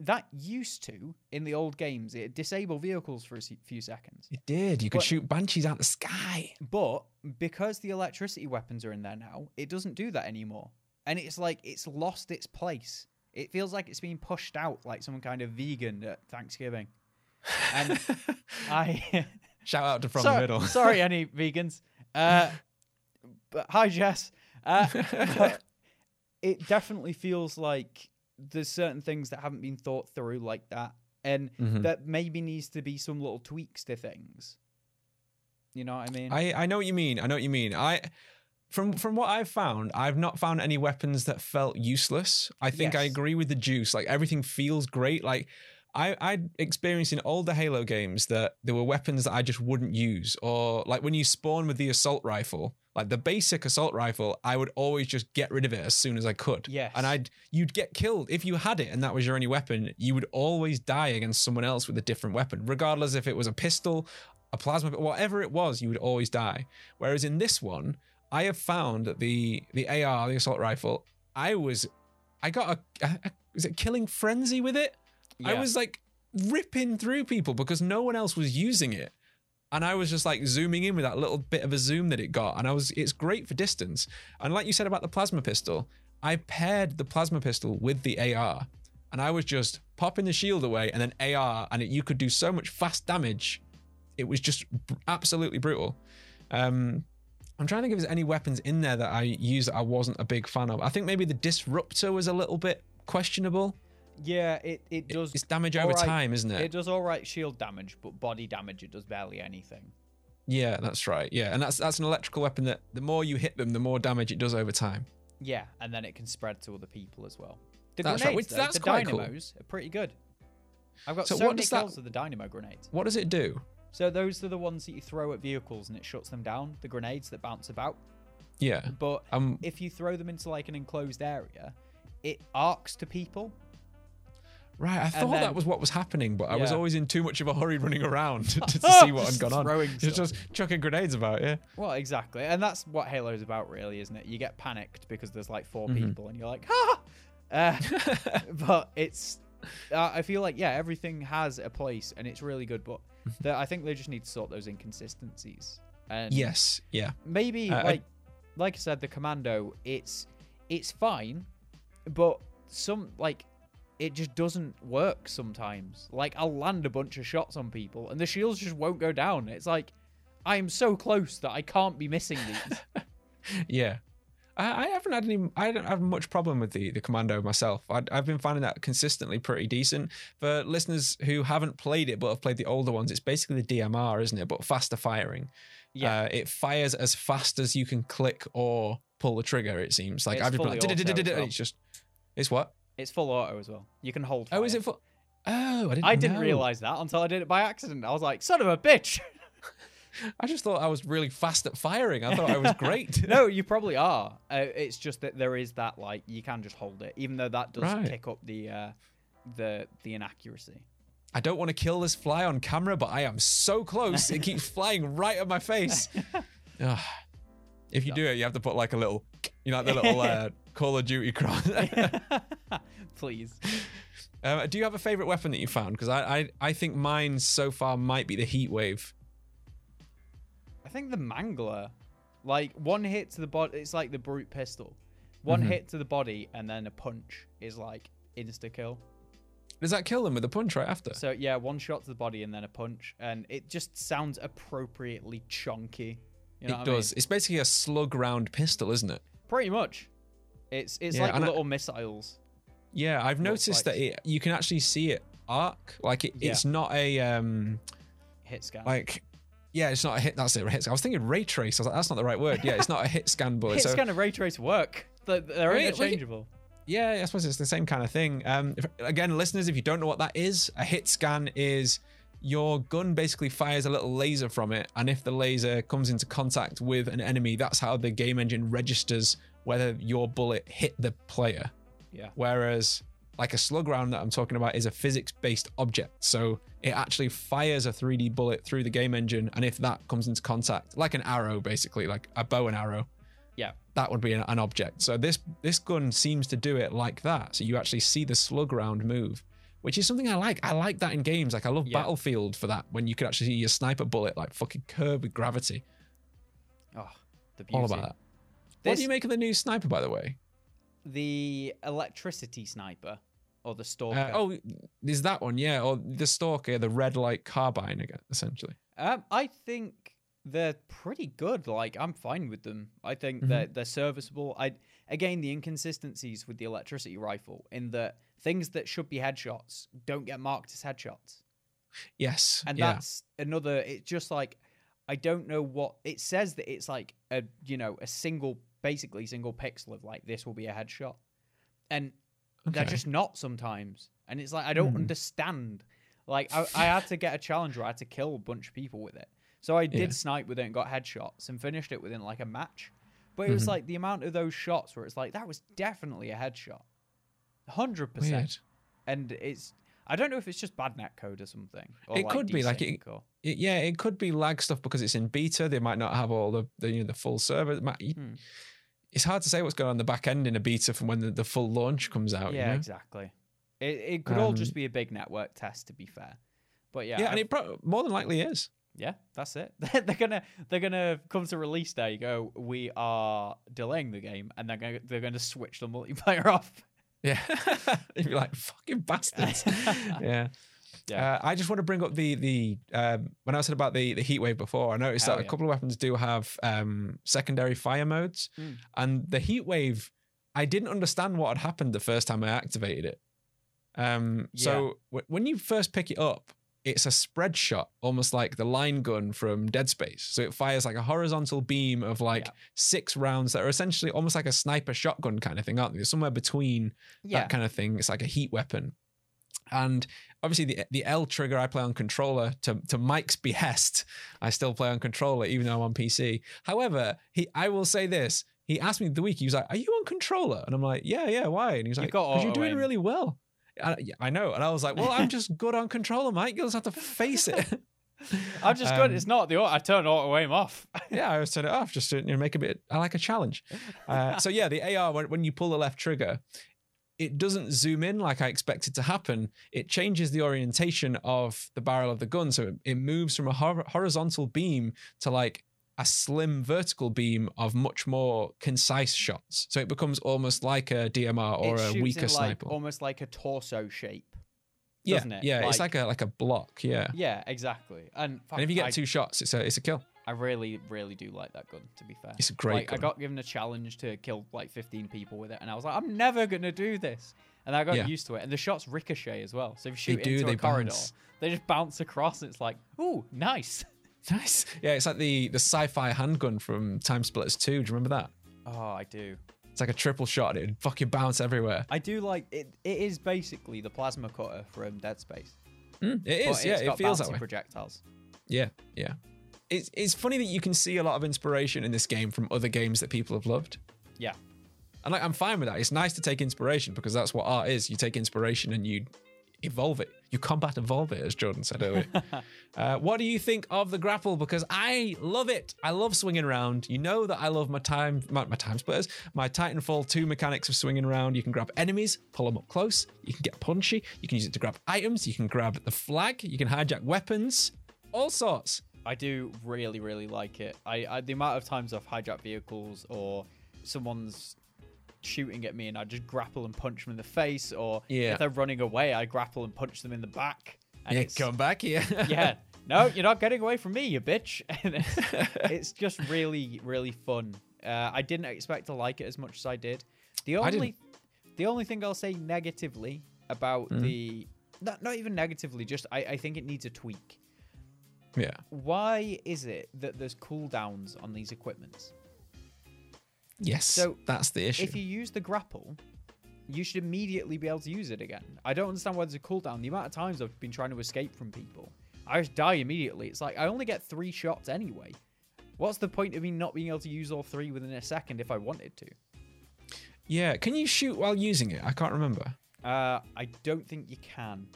That used to in the old games it disable vehicles for a few seconds. It did. You could But- shoot banshees out the sky. But because the electricity weapons are in there now, it doesn't do that anymore. And it's like it's lost its place. It feels like it's being pushed out like some kind of vegan at Thanksgiving. And <laughs> I <laughs> Shout out to From sorry, the Middle. sorry, <laughs> any vegans. Uh, but hi, Jess. Uh, it definitely feels like there's certain things that haven't been thought through like that, and Mhm. that maybe needs to be some little tweaks to things. You know what I mean? I, I know what you mean. I know what you mean. I from from what I've found, I've not found any weapons that felt useless. I think I agree with the juice. Like everything feels great. Like I I experienced in all the Halo games that there were weapons that I just wouldn't use, or like when you spawn with the assault rifle, like the basic assault rifle, I would always just get rid of it as soon as I could. Yes. and I'd you'd get killed if you had it, and that was your only weapon. You would always die against someone else with a different weapon, regardless if it was a pistol, a plasma, whatever it was, you would always die. Whereas in this one, I have found that the the AR, the assault rifle, I was, I got a, a, a was it killing frenzy with it? I was like ripping through people because no one else was using it. And I was just like zooming in with that little bit of a zoom that it got. And I was, it's great for distance. And like you said about the plasma pistol, I paired the plasma pistol with the AR. And I was just popping the shield away and then AR, and it, you could do so much fast damage. It was just absolutely brutal. Um, I'm trying to think if there's any weapons in there that I use that I wasn't a big fan of. I think maybe the disruptor was a little bit questionable. Yeah, it, it does. It's damage over right. time, isn't it? It does all right shield damage, but body damage it does barely anything. Yeah, that's right. Yeah, and that's that's an electrical weapon that the more you hit them, the more damage it does over time. Yeah, and then it can spread to other people as well. The That's right, grenades, which- though, that's the quite cool. dynamos are pretty good. I've got So so, what many does that- kills with the dynamo grenades. What does it do? So those are the ones that you throw at vehicles and it shuts them down. The grenades that bounce about. Yeah. But Um. if you throw them into like an enclosed area, it arcs to people. Right. I thought then- that was what was happening, but I was always in too much of a hurry running around <laughs> to, to <laughs> see what had gone on. Just, just chucking grenades about. Yeah. Well, exactly, and that's what Halo's about, really, isn't it? You get panicked because there's like 4 Mhm. people, and you're like, ha! Uh, <laughs> but it's uh, I feel like yeah, everything has a place and it's really good, but the, I think they just need to sort those inconsistencies. And yes, yeah. maybe Uh, I- like like I said, the commando, it's it's fine, but some like it just doesn't work sometimes. Like I'll land a bunch of shots on people and the shields just won't go down. It's like I am so close that I can't be missing these. <laughs> Yeah. I, I haven't had any. I don't have much problem with the the commando myself. I, I've been finding that consistently pretty decent. For listeners who haven't played it but have played the older ones, it's basically the DMR, isn't it? But faster firing. Yeah. Uh, it fires as fast as you can click or pull the trigger. It seems like It's I've been fully like, auto as and well. it's just, it's what? It's full auto as well. You can hold. Oh, is it full? Oh, I didn't. I didn't know. realize that until I did it by accident. I was like, son of a bitch. <laughs> I just thought I was really fast at firing. I thought I was great. <laughs> no, you probably are. Uh, it's just that there is that like you can just hold it, even though that does Right. pick up the uh, the the inaccuracy. I don't want to kill this fly on camera, but I am so close. It keeps flying right at my face. <laughs> If you do it, you have to put like a little, you know, like the little uh, <laughs> Call of Duty cross. <laughs> Please. uh, do you have a favorite weapon that you found? Because I, I, I think mine so far might be the heat wave. I think the mangler, like one hit to the body, it's like the brute pistol. One Mhm. hit to the body and then a punch is like insta kill. Does that kill them with a punch right after? So yeah, one shot to the body and then a punch, and it just sounds appropriately chunky. You know it what I mean? does. It's basically a slug round pistol, isn't it? Pretty much. It's it's Yeah, like and I- little missiles. Yeah, I've noticed like- that it, you can actually see it arc. Like it, Yeah. it's not a um Hit scan. like yeah, it's not a hit. That's it. A Hit. scan. I was thinking ray trace. I was like, that's not the right word. Yeah, it's not a hit scan bullet. <laughs> hit so scan and ray trace work. They're, they're interchangeable. Yeah, I suppose it's the same kind of thing. Um, if, again, listeners, if you don't know what that is, a hit scan is your gun basically fires a little laser from it, and if the laser comes into contact with an enemy, that's how the game engine registers whether your bullet hit the player. Yeah. Whereas, like a slug round that I'm talking about is a physics-based object, so it actually fires a 3D bullet through the game engine, and if that comes into contact, like an arrow, basically, like a bow and arrow, Yeah. that would be an, an object. So this this gun seems to do it like that. So you actually see the slug round move, which is something I like. I like that in games. Like I love Yeah. Battlefield for that when you could actually see your sniper bullet like fucking curve with gravity. Oh, the beauty. All about that. What This- do you make of the new sniper, by the way? The electricity sniper or the stalker. Uh, oh, there's that one, yeah, or the stalker, the red light carbine again, essentially. Um, I think they're pretty good. Like I'm fine with them. I think Mhm. that they're serviceable. I again the inconsistencies with the electricity rifle in that things that should be headshots don't get marked as headshots, Yes, and yeah, that's another. It's just like I don't know what it says that it's like a you know a single basically single pixel of like this will be a headshot, and they're just not sometimes. And it's like I don't Hmm. understand. Like I, I had to get a challenge where I had to kill a bunch of people with it. So I did Yeah. snipe with it and got headshots and finished it within like a match. But it was Mhm. like the amount of those shots where it's like that was definitely a headshot. Hundred percent. And it's I don't know if it's just bad net code or something. Or It could be, like, it- or- It- yeah, it could be lag stuff because it's in beta. They might not have all the the, you know, the full server. It might- Hmm. It's hard to say what's going on in the back end in a beta from when the, the full launch comes out. yeah, you know? exactly. It it could all Um, just be a big network test to be fair. But yeah, yeah, and I've- it pro- more than likely is. Yeah, that's it. <laughs> they're gonna they're gonna come to release day. You go, we are delaying the game, and they're gonna they're gonna switch the multiplayer <laughs> off. Yeah, <laughs> you'd be like fucking bastards. <laughs> yeah. Yeah. Uh, I just want to bring up the the um, when I said about the the heat wave before. I noticed Oh, that a couple of weapons do have um, secondary fire modes, Mm. and the heat wave. I didn't understand what had happened the first time I activated it. Um, so w- when you first pick it up, it's a spread shot, almost like the line gun from Dead Space. So it fires like a horizontal beam of like Yeah. six rounds that are essentially almost like a sniper shotgun kind of thing, aren't they? Somewhere between Yeah, that kind of thing. It's like a heat weapon. And obviously the the L trigger I play on controller to to Mike's <laughs> behest. I still play on controller even though I'm on PC. However, he I will say this. He asked me the week, he was like, Are you on controller? And I'm like, Yeah, yeah, why? And he was like, Because you're doing really well. I, I know. And I was like, Well, I'm just good on controller, Mike. You'll just have to face it. <laughs> I'm just good. Um, It's not the auto. I turn auto aim off. <laughs> yeah, I was turning it off just to you know, make a bit. I like a challenge. Uh, so yeah, the AR when, when you pull the left trigger, it doesn't zoom in like I expect it to happen. It changes the orientation of the barrel of the gun. So it, it moves from a hor- horizontal beam to like a slim vertical beam of much more concise shots. So it becomes almost like a DMR or a weaker like, sniper. almost like a torso shape. yeah, doesn't it? yeah, it's Like- like a like a block. Yeah, Yeah, exactly. And, fuck, and if you get I, two shots, it's a it's a kill. I really, really do like that gun. To be fair, It's a great Like, I got given a challenge to kill like 15 people with it, and I was like, I'm never gonna do this. And I got Yeah. used to it. And the shots ricochet as well. So if you They shoot do, into they a corridor, bounce. they just bounce across. And it's like, ooh, nice. <laughs> Nice. Yeah, it's like the the sci-fi handgun from Time Splitters 2. Do you remember that? Oh, I do. It's like a triple shot. It'd fucking bounce everywhere. I do like it. It is basically the plasma cutter from Dead Space. Mm, it is. but Yeah, it feels that way. projectiles. Yeah, yeah. It's it's funny that you can see a lot of inspiration in this game from other games that people have loved. Yeah. And like, I'm fine with that. It's nice to take inspiration because that's what art is. You take inspiration and you evolve it. You combat evolve it, as Jordan said earlier. <laughs> uh, what do you think of the grapple? Because I love it. I love swinging around. You know that I love my time, my, my time splitters, my Titanfall 2 mechanics of swinging around. You can grab enemies, pull them up close. You can get punchy. You can use it to grab items. You can grab the flag. You can hijack weapons. All sorts. I do really, really like it. I, I the amount of times I've hijacked vehicles or someone's shooting at me and I just grapple and punch them in the face, or Yeah. if they're running away, I grapple and punch them in the back. And Yeah, come back here. <laughs> yeah, no, you're not getting away from me, you bitch. <laughs> And it's, just really, really fun. Uh, I didn't expect to like it as much as I did. The only, the only thing I'll say negatively about Mm. the, not not even negatively, just I, I think it needs a tweak. yeah. Why is it that there's cooldowns on these equipments? Yes. So, that's the issue. If you use the grapple, you should immediately be able to use it again. I don't understand why there's a cooldown. The amount of times I've been trying to escape from people, I just die immediately. It's like I only get three shots anyway. What's the point of me not being able to use all three within a second if I wanted to? yeah. Can you shoot while using it? I can't remember. Uh, I don't think you can.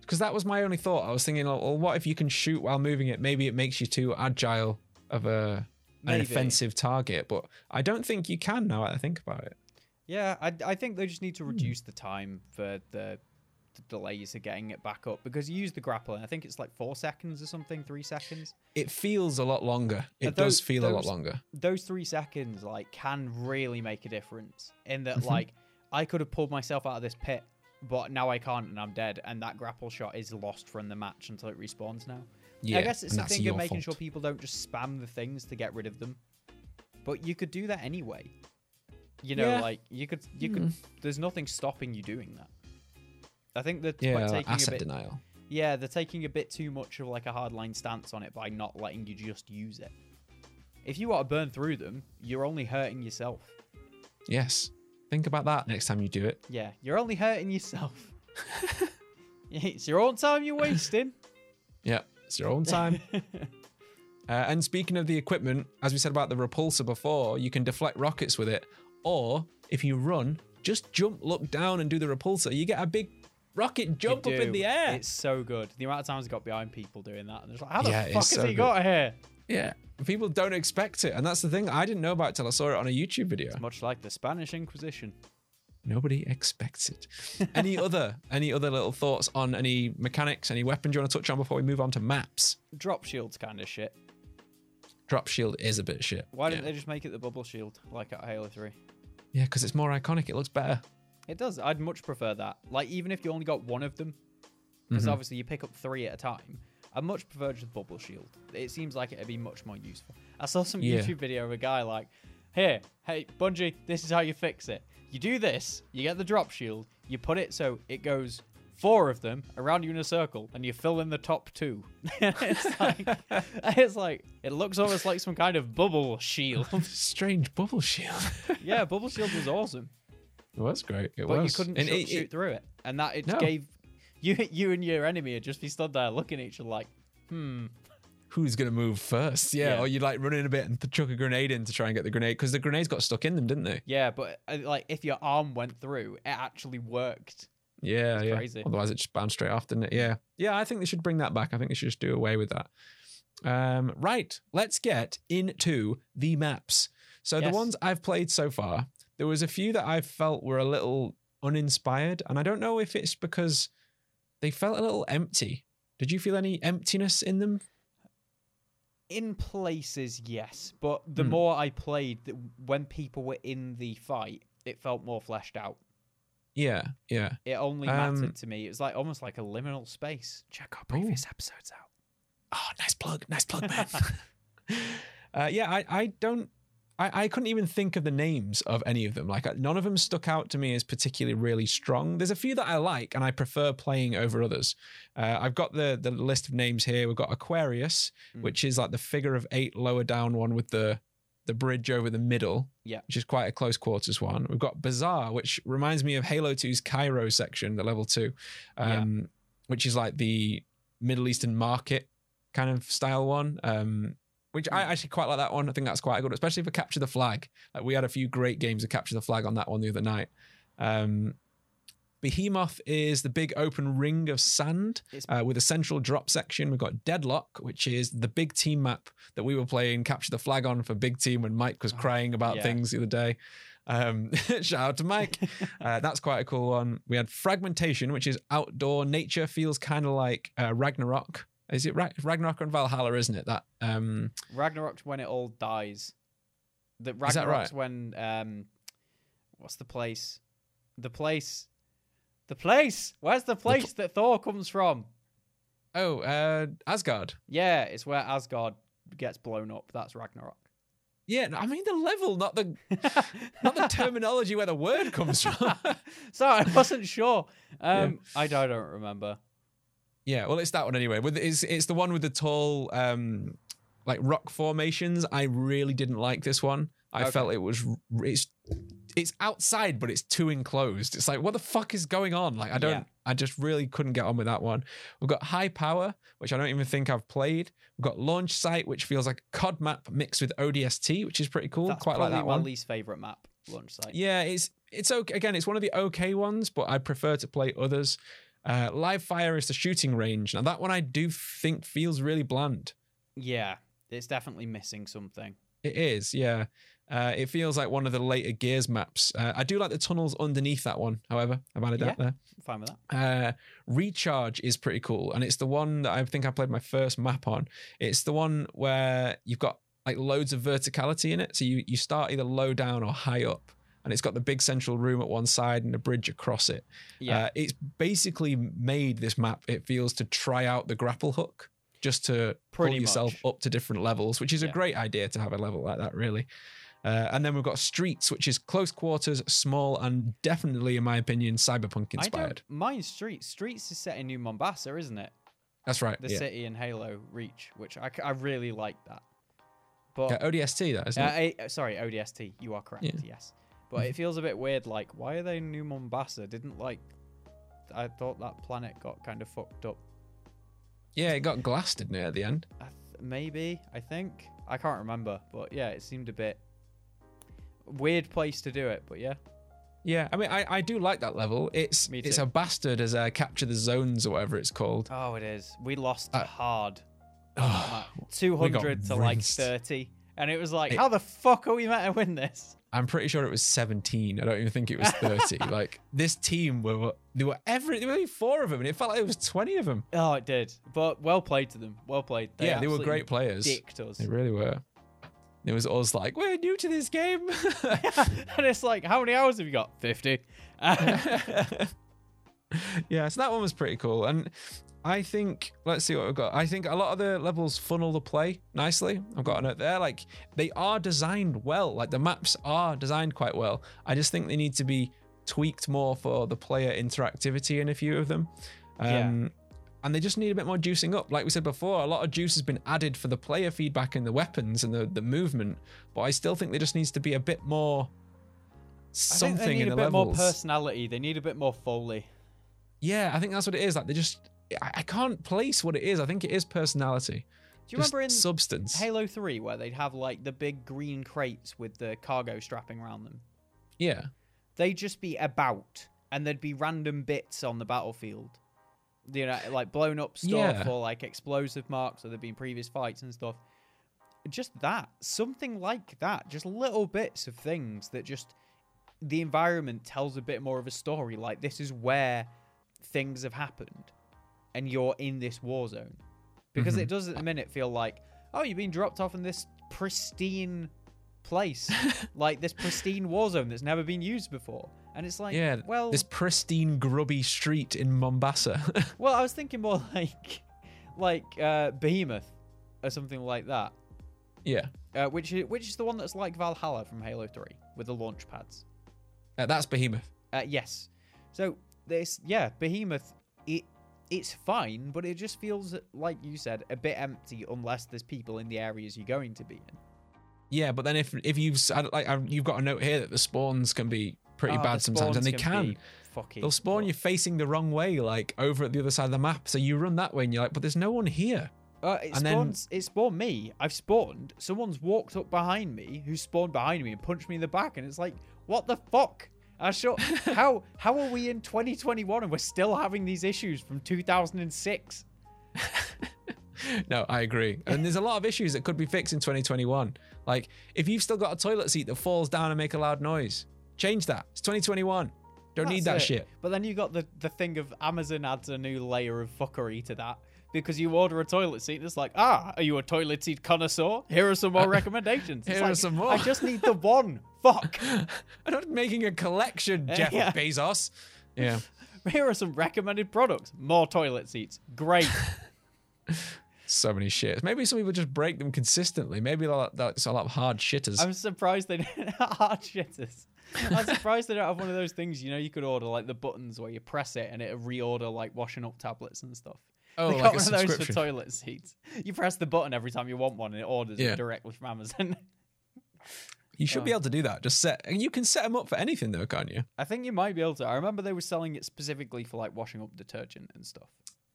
because that was my only thought. I was thinking, well, what if you can shoot while moving it? Maybe it makes you too agile of a an offensive target, but I don't think you can now. that I think about it. Yeah, I, I think they just need to reduce the time for the, the delays of getting it back up because you use the grapple and I think it's like four seconds or something, three seconds. It feels a lot longer. It those- does feel a lot longer. those three seconds like can really make a difference in that Mhm. like I could have pulled myself out of this pit, but now I can't and I'm dead, and that grapple shot is lost from the match until it respawns now. Yeah, I guess it's a thing of making fault. sure people don't just spam the things to get rid of them. But you could do that anyway. You know, Yeah. like you could you could hmm. there's nothing stopping you doing that. I think that Yeah, by taking a asset bit denial. yeah, they're taking a bit too much of like a hardline stance on it by not letting you just use it. If you want to burn through them, you're only hurting yourself. Yes. Think about that next time you do it. Yeah, you're only hurting yourself. <laughs> <laughs> it's your own time you're wasting. Yeah, it's your own time. <laughs> uh, and speaking of the equipment, as we said about the repulsor before, you can deflect rockets with it, or if you run, just jump, look down, and do the repulsor. You get a big rocket jump up in the air. It's so good. The amount of times I got behind people doing that, and it's like, how the Yeah, fuck it's has so he good. got here? Yeah. People don't expect it. And that's the thing. I didn't know about it till I saw it on a YouTube video. Much like the Spanish Inquisition. Nobody expects it. <laughs> any other any other little thoughts on any mechanics, any weapons you want to touch on before we move on to maps? Drop shields kind of shit. Drop shield is a bit shit. Why didn't yeah. they just make it the bubble shield like at Halo 3? Yeah, because it's more iconic. It looks better. It does. I'd much prefer that. Like, even if you only got one of them, because Mhm. obviously you pick up three at a time, I'd much prefer just bubble shield. It seems like it'd be much more useful. I saw some Yeah. YouTube video of a guy like, here, hey, Bungie, this is how you fix it. You do this, you get the drop shield, you put it so it goes four of them around you in a circle, and you fill in the top two. <laughs> it's like, <laughs> it's like, it looks almost like some kind of bubble shield. <laughs> Strange bubble shield. yeah, bubble shield was awesome. it was great. It but was. you couldn't And shoot, it- shoot through it, and that it No. gave you you and your enemy would just be stood there looking at each other like, hmm. Who's gonna move first? Yeah, Yeah. or you like run in a bit and chuck a grenade in to try and get the grenade because the grenades got stuck in them, didn't they? Yeah, but uh, like if your arm went through, it actually worked. Yeah, yeah. crazy. Otherwise, it just bounced straight off, didn't it? Yeah, yeah. I think they should bring that back. I think they should just do away with that. Um, right. Let's get into the maps. So Yes. the ones I've played so far, there was a few that I felt were a little uninspired, and I don't know if it's because they felt a little empty. Did you feel any emptiness in them? In places, yes, but the Hmm. more I played, the, when people were in the fight, it felt more fleshed out. Yeah, yeah. It only Um, mattered to me. It was like almost like a liminal space. Check our previous episodes out. Oh, nice plug, nice plug, man. <laughs> uh, yeah, I, I don't, I, I couldn't even think of the names of any of them. Like, uh, none of them stuck out to me as particularly really strong. There's a few that I like and I prefer playing over others. Uh, I've got the the list of names here. We've got Aquarius, Mm. which is like the figure of eight lower down one with the the bridge over the middle. Yeah. Which is quite a close quarters one. We've got Bazaar, which reminds me of Halo 2's Cairo section, the level two, Yeah. um, which is like the Middle Eastern market kind of style one. Um, which I actually quite like that one. I think that's quite good, especially for Capture the Flag. Like we had a few great games of Capture the Flag on that one the other night. Um, Behemoth is the big open ring of sand uh, with a central drop section. We've got Deadlock, which is the big team map that we were playing Capture the Flag on for Big Team when Mike was Oh, crying about yeah. things the other day. Um, <laughs> shout out to Mike. <laughs> Uh, that's quite a cool one. We had Fragmentation, which is outdoor nature, feels kind of like uh, Ragnarok. Is it Ra- Ragnarok and Valhalla, isn't it? That um, Ragnarok's when it all dies. The Is that Ragnarok's right? when um, what's the place? The place. The place. Where's the place that Thor comes from? oh uh, Asgard. Yeah, it's where Asgard gets blown up. That's Ragnarok. Yeah, I mean the level, not the <laughs> not the terminology where the word comes from. <laughs> Sorry, I wasn't sure. Um, I, I don't remember. Yeah, well, it's that one anyway. With it's it's the one with the tall, um, like rock formations. I really didn't like this one. I Okay. felt it was it's it's outside, but it's too enclosed. It's like what the fuck is going on? Like I don't, Yeah. I just really couldn't get on with that one. We've got high power, which I don't even think I've played. We've got launch site, which feels like COD map mixed with ODST, which is pretty cool. That's Quite like probably that my one. least favorite map. Launch site. Yeah, it's it's okay. Again, it's one of the okay ones, but I prefer to play others. Uh, Live fire is the shooting range. Now that one I do think feels really bland. Yeah, it's definitely missing something. It is, yeah. Uh, it feels like one of the later Gears maps. Uh, I do like the tunnels underneath that one. However, I've added that Yeah. there. I'm fine with that. Uh, Recharge is pretty cool, and it's the one that I think I played my first map on. It's the one where you've got like loads of verticality in it, so you you start either low down or high up, and it's got the big central room at one side and a bridge across it. Yeah, Uh, it's basically made this map. It feels to try out the grapple hook, just to Pretty pull yourself much. up to different levels, which is a great idea to have a level like that, really. Uh, and then we've got Streets, which is close quarters, small, and definitely, in my opinion, cyberpunk I inspired. don't mind Streets. Streets is set in New Mombasa, isn't it? That's right. The yeah. city in Halo Reach, which I really like that. But Yeah, ODST, that isn't uh, it? eh, sorry, ODST. You are correct. Yeah. Yes, but it feels a bit weird. Like, why are they New Mombasa? Didn't like. I thought that planet got kind of fucked up. Yeah, it got glassed, didn't it, at the end? I th- maybe I think I can't remember, but yeah, it seemed a bit weird place to do it. But yeah, Yeah, I mean, I, I do like that level. It's it's a bastard as uh, capture the zones or whatever it's called. oh, it is. We lost Uh, hard. <sighs> Oh, Two hundred to like thirty, and it was like, It- how the fuck are we meant to win this? I'm pretty sure it was 17. I don't even think it was 30. <laughs> like this team were there were every there were only four of them, and it felt like there was 20 of them. Oh, it did. But well played to them. Well played. yeah, they were great players. Dicked us. They really were. It was us like we're new to this game. <laughs> <laughs> and it's like, how many hours have you got? Fifty. yeah, so that one was pretty cool. And I think let's see what we've got. I think a lot of the levels funnel the play nicely. I've got a note there. Like they are designed well. Like the maps are designed quite well. I just think they need to be tweaked more for the player interactivity in a few of them. Yeah. Um and they just need a bit more juicing up. Like we said before, a lot of juice has been added for the player feedback and the weapons and the, the movement. But I still think there just needs to be a bit more something I something think they need in a bit levels. more personality. They need a bit more foley. Yeah, I think that's what it is. Like they just, I, I can't place what it is. I think it is personality. Do you Just remember in substance? Halo 3 where they'd have like the big green crates with the cargo strapping around them? yeah, They'd just be about and there'd be random bits on the battlefield. You know, like blown up stuff Yeah. or like explosive marks or there'd been previous fights and stuff. Just that. Something like that. Just little bits of things that just the environment tells a bit more of a story. Like this is where things have happened, and you're in this war zone. Because Mhm. it does at the minute feel like, oh, you've been dropped off in this pristine place, <laughs> like this pristine war zone that's never been used before. And it's like, yeah, well, this pristine grubby street in Mombasa. <laughs> well, I was thinking more <laughs> like, like uh, Behemoth or something like that. yeah, Uh, which is which is the one that's like Valhalla from Halo Three with the launch pads. Uh, that's Behemoth. Uh, yes. So this, yeah, Behemoth. It it's fine, but it just feels like you said a bit empty unless there's people in the areas you're going to be in. Yeah, but then if if you've s- I don't- like you've got a note here that the spawns can be pretty Oh, bad the sometimes, and they can. Fucking. They'll spawn you facing the wrong way, like over at the other side of the map. So you run that way, and you're like, but there's no one here. Uh, it and then- spawns. It spawned me. I've spawned. Someone's walked up behind me, who spawned behind me and punched me in the back, and it's like, what the fuck? I sure. <laughs> how how are we in 2021 and we're still having these issues from 2006? <laughs> No, I agree. And there's a lot of issues that could be fixed in 2021. Like if you've still got a toilet seat that falls down and make a loud noise, change that. It's 2021. Don't need that it. shit. But then you got the the thing of Amazon adds a new layer of fuckery to that because you order a toilet seat and it's like, ah, are you a toilet seat connoisseur? Here are some more <laughs> recommendations. Here are some more. I just need the one. <laughs> Fuck. I'm not making a collection, Jeff Yeah. Bezos. Yeah. <laughs> Here are some recommended products. More toilet seats. Great. So many shits. Maybe some people just break them consistently. Maybe that's a lot of hard shitters. I'm surprised they don't hard shitters. I'm surprised they don't have one of those things. You know, you could order like the buttons where you press it and it reorder like washing up tablets and stuff. Oh, they like got a one of those for toilet seats. You press the button every time you want one and it orders Yeah. it directly from Amazon. You should be Oh. able to do that. Just set. You can set them up for anything, though, can't you? I think you might be able to. I remember they were selling it specifically for like washing up detergent and stuff.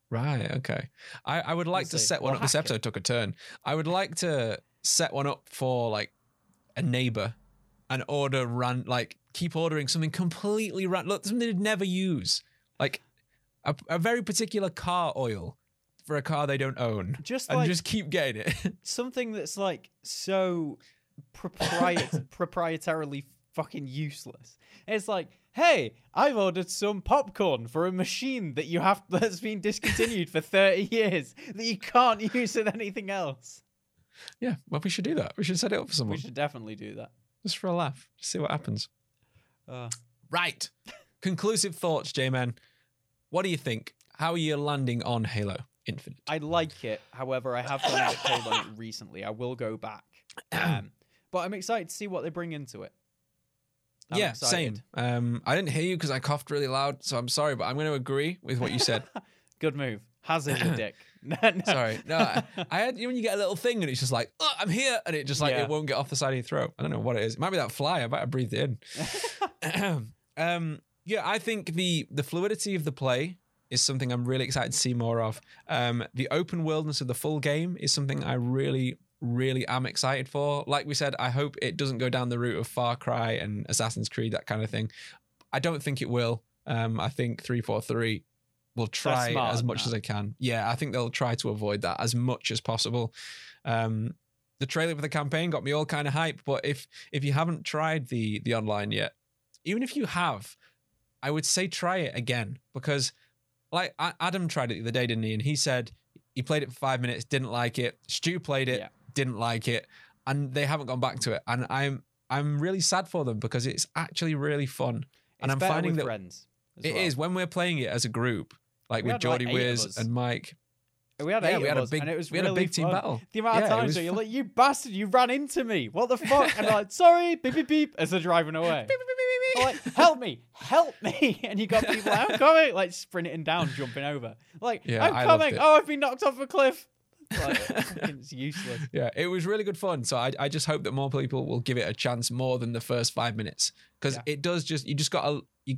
Right. Okay. I, I would like We'll to see. set one We'll up. This hack it. episode took a turn. I would like to set one up for like a neighbor and order run like keep ordering something completely random. Look, something they'd never use, like a, a very particular car oil for a car they don't own, Just and like just keep getting it. <laughs> something that's like so propriet- <laughs> proprietarily fucking useless. It's like, hey, I've ordered some popcorn for a machine that you have <laughs> that's been discontinued for 30 years that you can't use with anything else. yeah. Well, we should do that. We should set it up for someone We should definitely do that. just for a laugh. Just see what happens. Uh, Right. Conclusive thoughts, J-Man. What do you think? How are you landing on Halo Infinite? I like it. However, I have gone a cold on it recently. I will go back. <clears throat> Um, but I'm excited to see what they bring into it. I'm yeah, excited. same. Um, I didn't hear you because I coughed really loud, so I'm sorry, but I'm going to agree with what you said. <laughs> Good move. Hazard <laughs> your dick. <laughs> No, no. sorry. No, I, I had you know, when you get a little thing and it's just like, oh, I'm here, and it just like Yeah. it won't get off the side of your throat. I don't know what it is. It might be that fly. I might have breathed it in. <clears throat> um, yeah, I think the the fluidity of the play is something I'm really excited to see more of. Um, the open worldness of the full game is something I really, really am excited for. Like we said, I hope it doesn't go down the route of Far Cry and Assassin's Creed, that kind of thing. I don't think it will. Um, I think 343 will try smart as much as they can. Yeah, I think they'll try to avoid that as much as possible. Um, the trailer for the campaign got me all kind of hyped, but if if you haven't tried the the online yet, even if you have, I would say try it again because like Adam tried it the other day, didn't he? And he said he played it for five minutes, didn't like it. Stu played it, Yeah. didn't like it, and they haven't gone back to it. And I'm I'm really sad for them because it's actually really fun. and It's I'm finding with that friends. it well. is when we're playing it as a group, like We with had, like, Geordie eight of Wiz and Mike. We had Yeah, eight we had a big- and it was we had a big team fun. battle. The amount Yeah, of times where you're like, "You bastard! You ran into me! What the fuck?" and I'm like, <laughs> "Sorry, beep beep beep," as they're driving away. beep, beep, beep, like, "Help me! Help me!" <laughs> And you got people, like, "I'm coming!" Like sprinting down, jumping over. Like, Yeah, "I'm coming!" Oh, I've been knocked off a cliff. Like, <laughs> it's useless. Yeah, it was really good fun. So I, I just hope that more people will give it a chance more than the first five minutes because it does just you just got to you,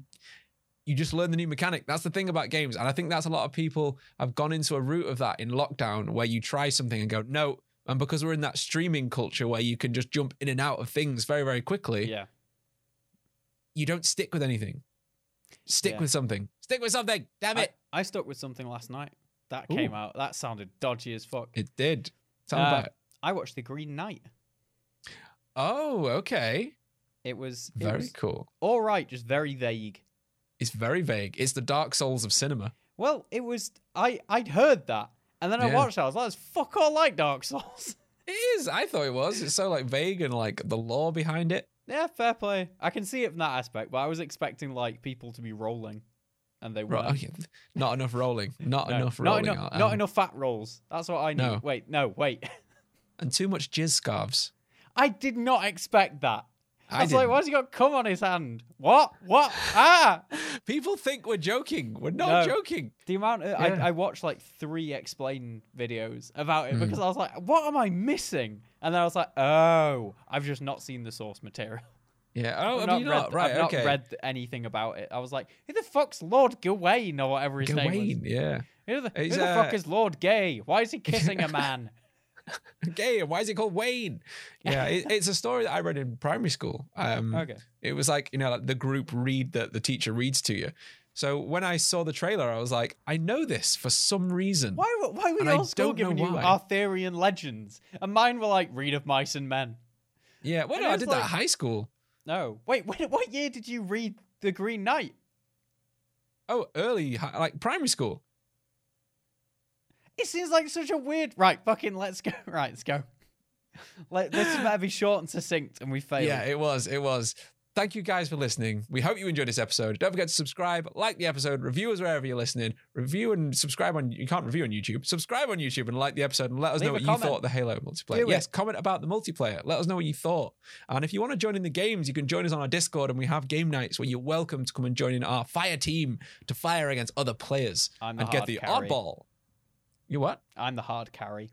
you just learn the new mechanic. That's the thing about games, and I think that's a lot of people have gone into a route of that in lockdown where you try something and go no, and because we're in that streaming culture where you can just jump in and out of things very very quickly, Yeah, you don't stick with anything. Stick Yeah. with something. Stick with something. Damn it! I stuck with something last night. That Ooh. came out. That sounded dodgy as fuck. it did. Tell me Uh, about it. I watched The Green Knight. Oh, okay. It was it Very was cool. all right, just very vague. It's very vague. It's the Dark Souls of cinema. Well, it was I I'd heard that, and then I Yeah. watched it. I was like, "It's fuck all like Dark Souls." <laughs> It is. I thought it was. It's so like vague and like the lore behind it. yeah, fair play. I can see it from that aspect, but I was expecting like people to be rolling, and they Right. weren't. Okay. <laughs> Not enough rolling. <laughs> Not No, enough not rolling. enough, um, not enough fat rolls. That's what I need. No. Wait, no, wait. And too much jizz scarves. I did not expect that. I I was like, didn't. why's he got cum on his hand? What? What? ah! <laughs> People think we're joking. We're not No. joking. The amount of, Yeah. I, I watched like three explain videos about it Mm. because I was like, what am I missing? And then I was like, oh, I've just not seen the source material. Yeah. <laughs> Oh, I've have you read, not? Right. I've not okay. read anything about it. I was like, who the fuck's Lord Gawain or whatever his name Gawain. Yeah. Who the, who He's, the fuck uh, is Lord Gay? Why is he kissing a <laughs> man? <laughs> Gay. and Why is it called Wayne? Yeah. It, <laughs> it's a story that I read in primary school. Um, okay. It was like you know like the group read that the teacher reads to you. So when I saw the trailer, I was like, I know this for some reason. Why, were- why were And I school giving you why. Arthurian legends? And mine were like, read of mice and men. Yeah. Well, no, I did that like- at high school. No. Wait, <laughs> wait, what year did you read The Green Knight? Oh, early, like primary school. It seems like such a weird. Right, fucking let's go. <laughs> Right, let's go. Like this better be short and succinct, and we failed. Yeah, it was. It was. Thank you guys for listening. We hope you enjoyed this episode. Don't forget to subscribe, like the episode, review us wherever you're listening, review and subscribe on. You can't review on YouTube. Subscribe on YouTube and like the episode and let us Leave know what you thought of the Halo multiplayer. Do yes, it. comment about the multiplayer. Let us know what you thought. And if you want to join in the games, you can join us on our Discord and we have game nights where you're welcome to come and join in our fire team to fire against other players and get the carry. oddball. You what? I'm the hard carry.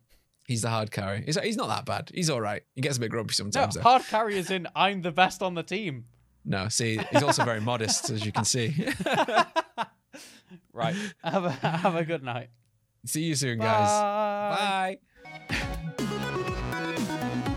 He's the hard carry. He's, he's not that bad. He's all right. He gets a bit grumpy No, sometimes. though. hard carry is in I'm the best on the team. No, see, he's also very modest, as you can see. <laughs> Right. Have a have a good night. see you soon, guys. Bye. Bye.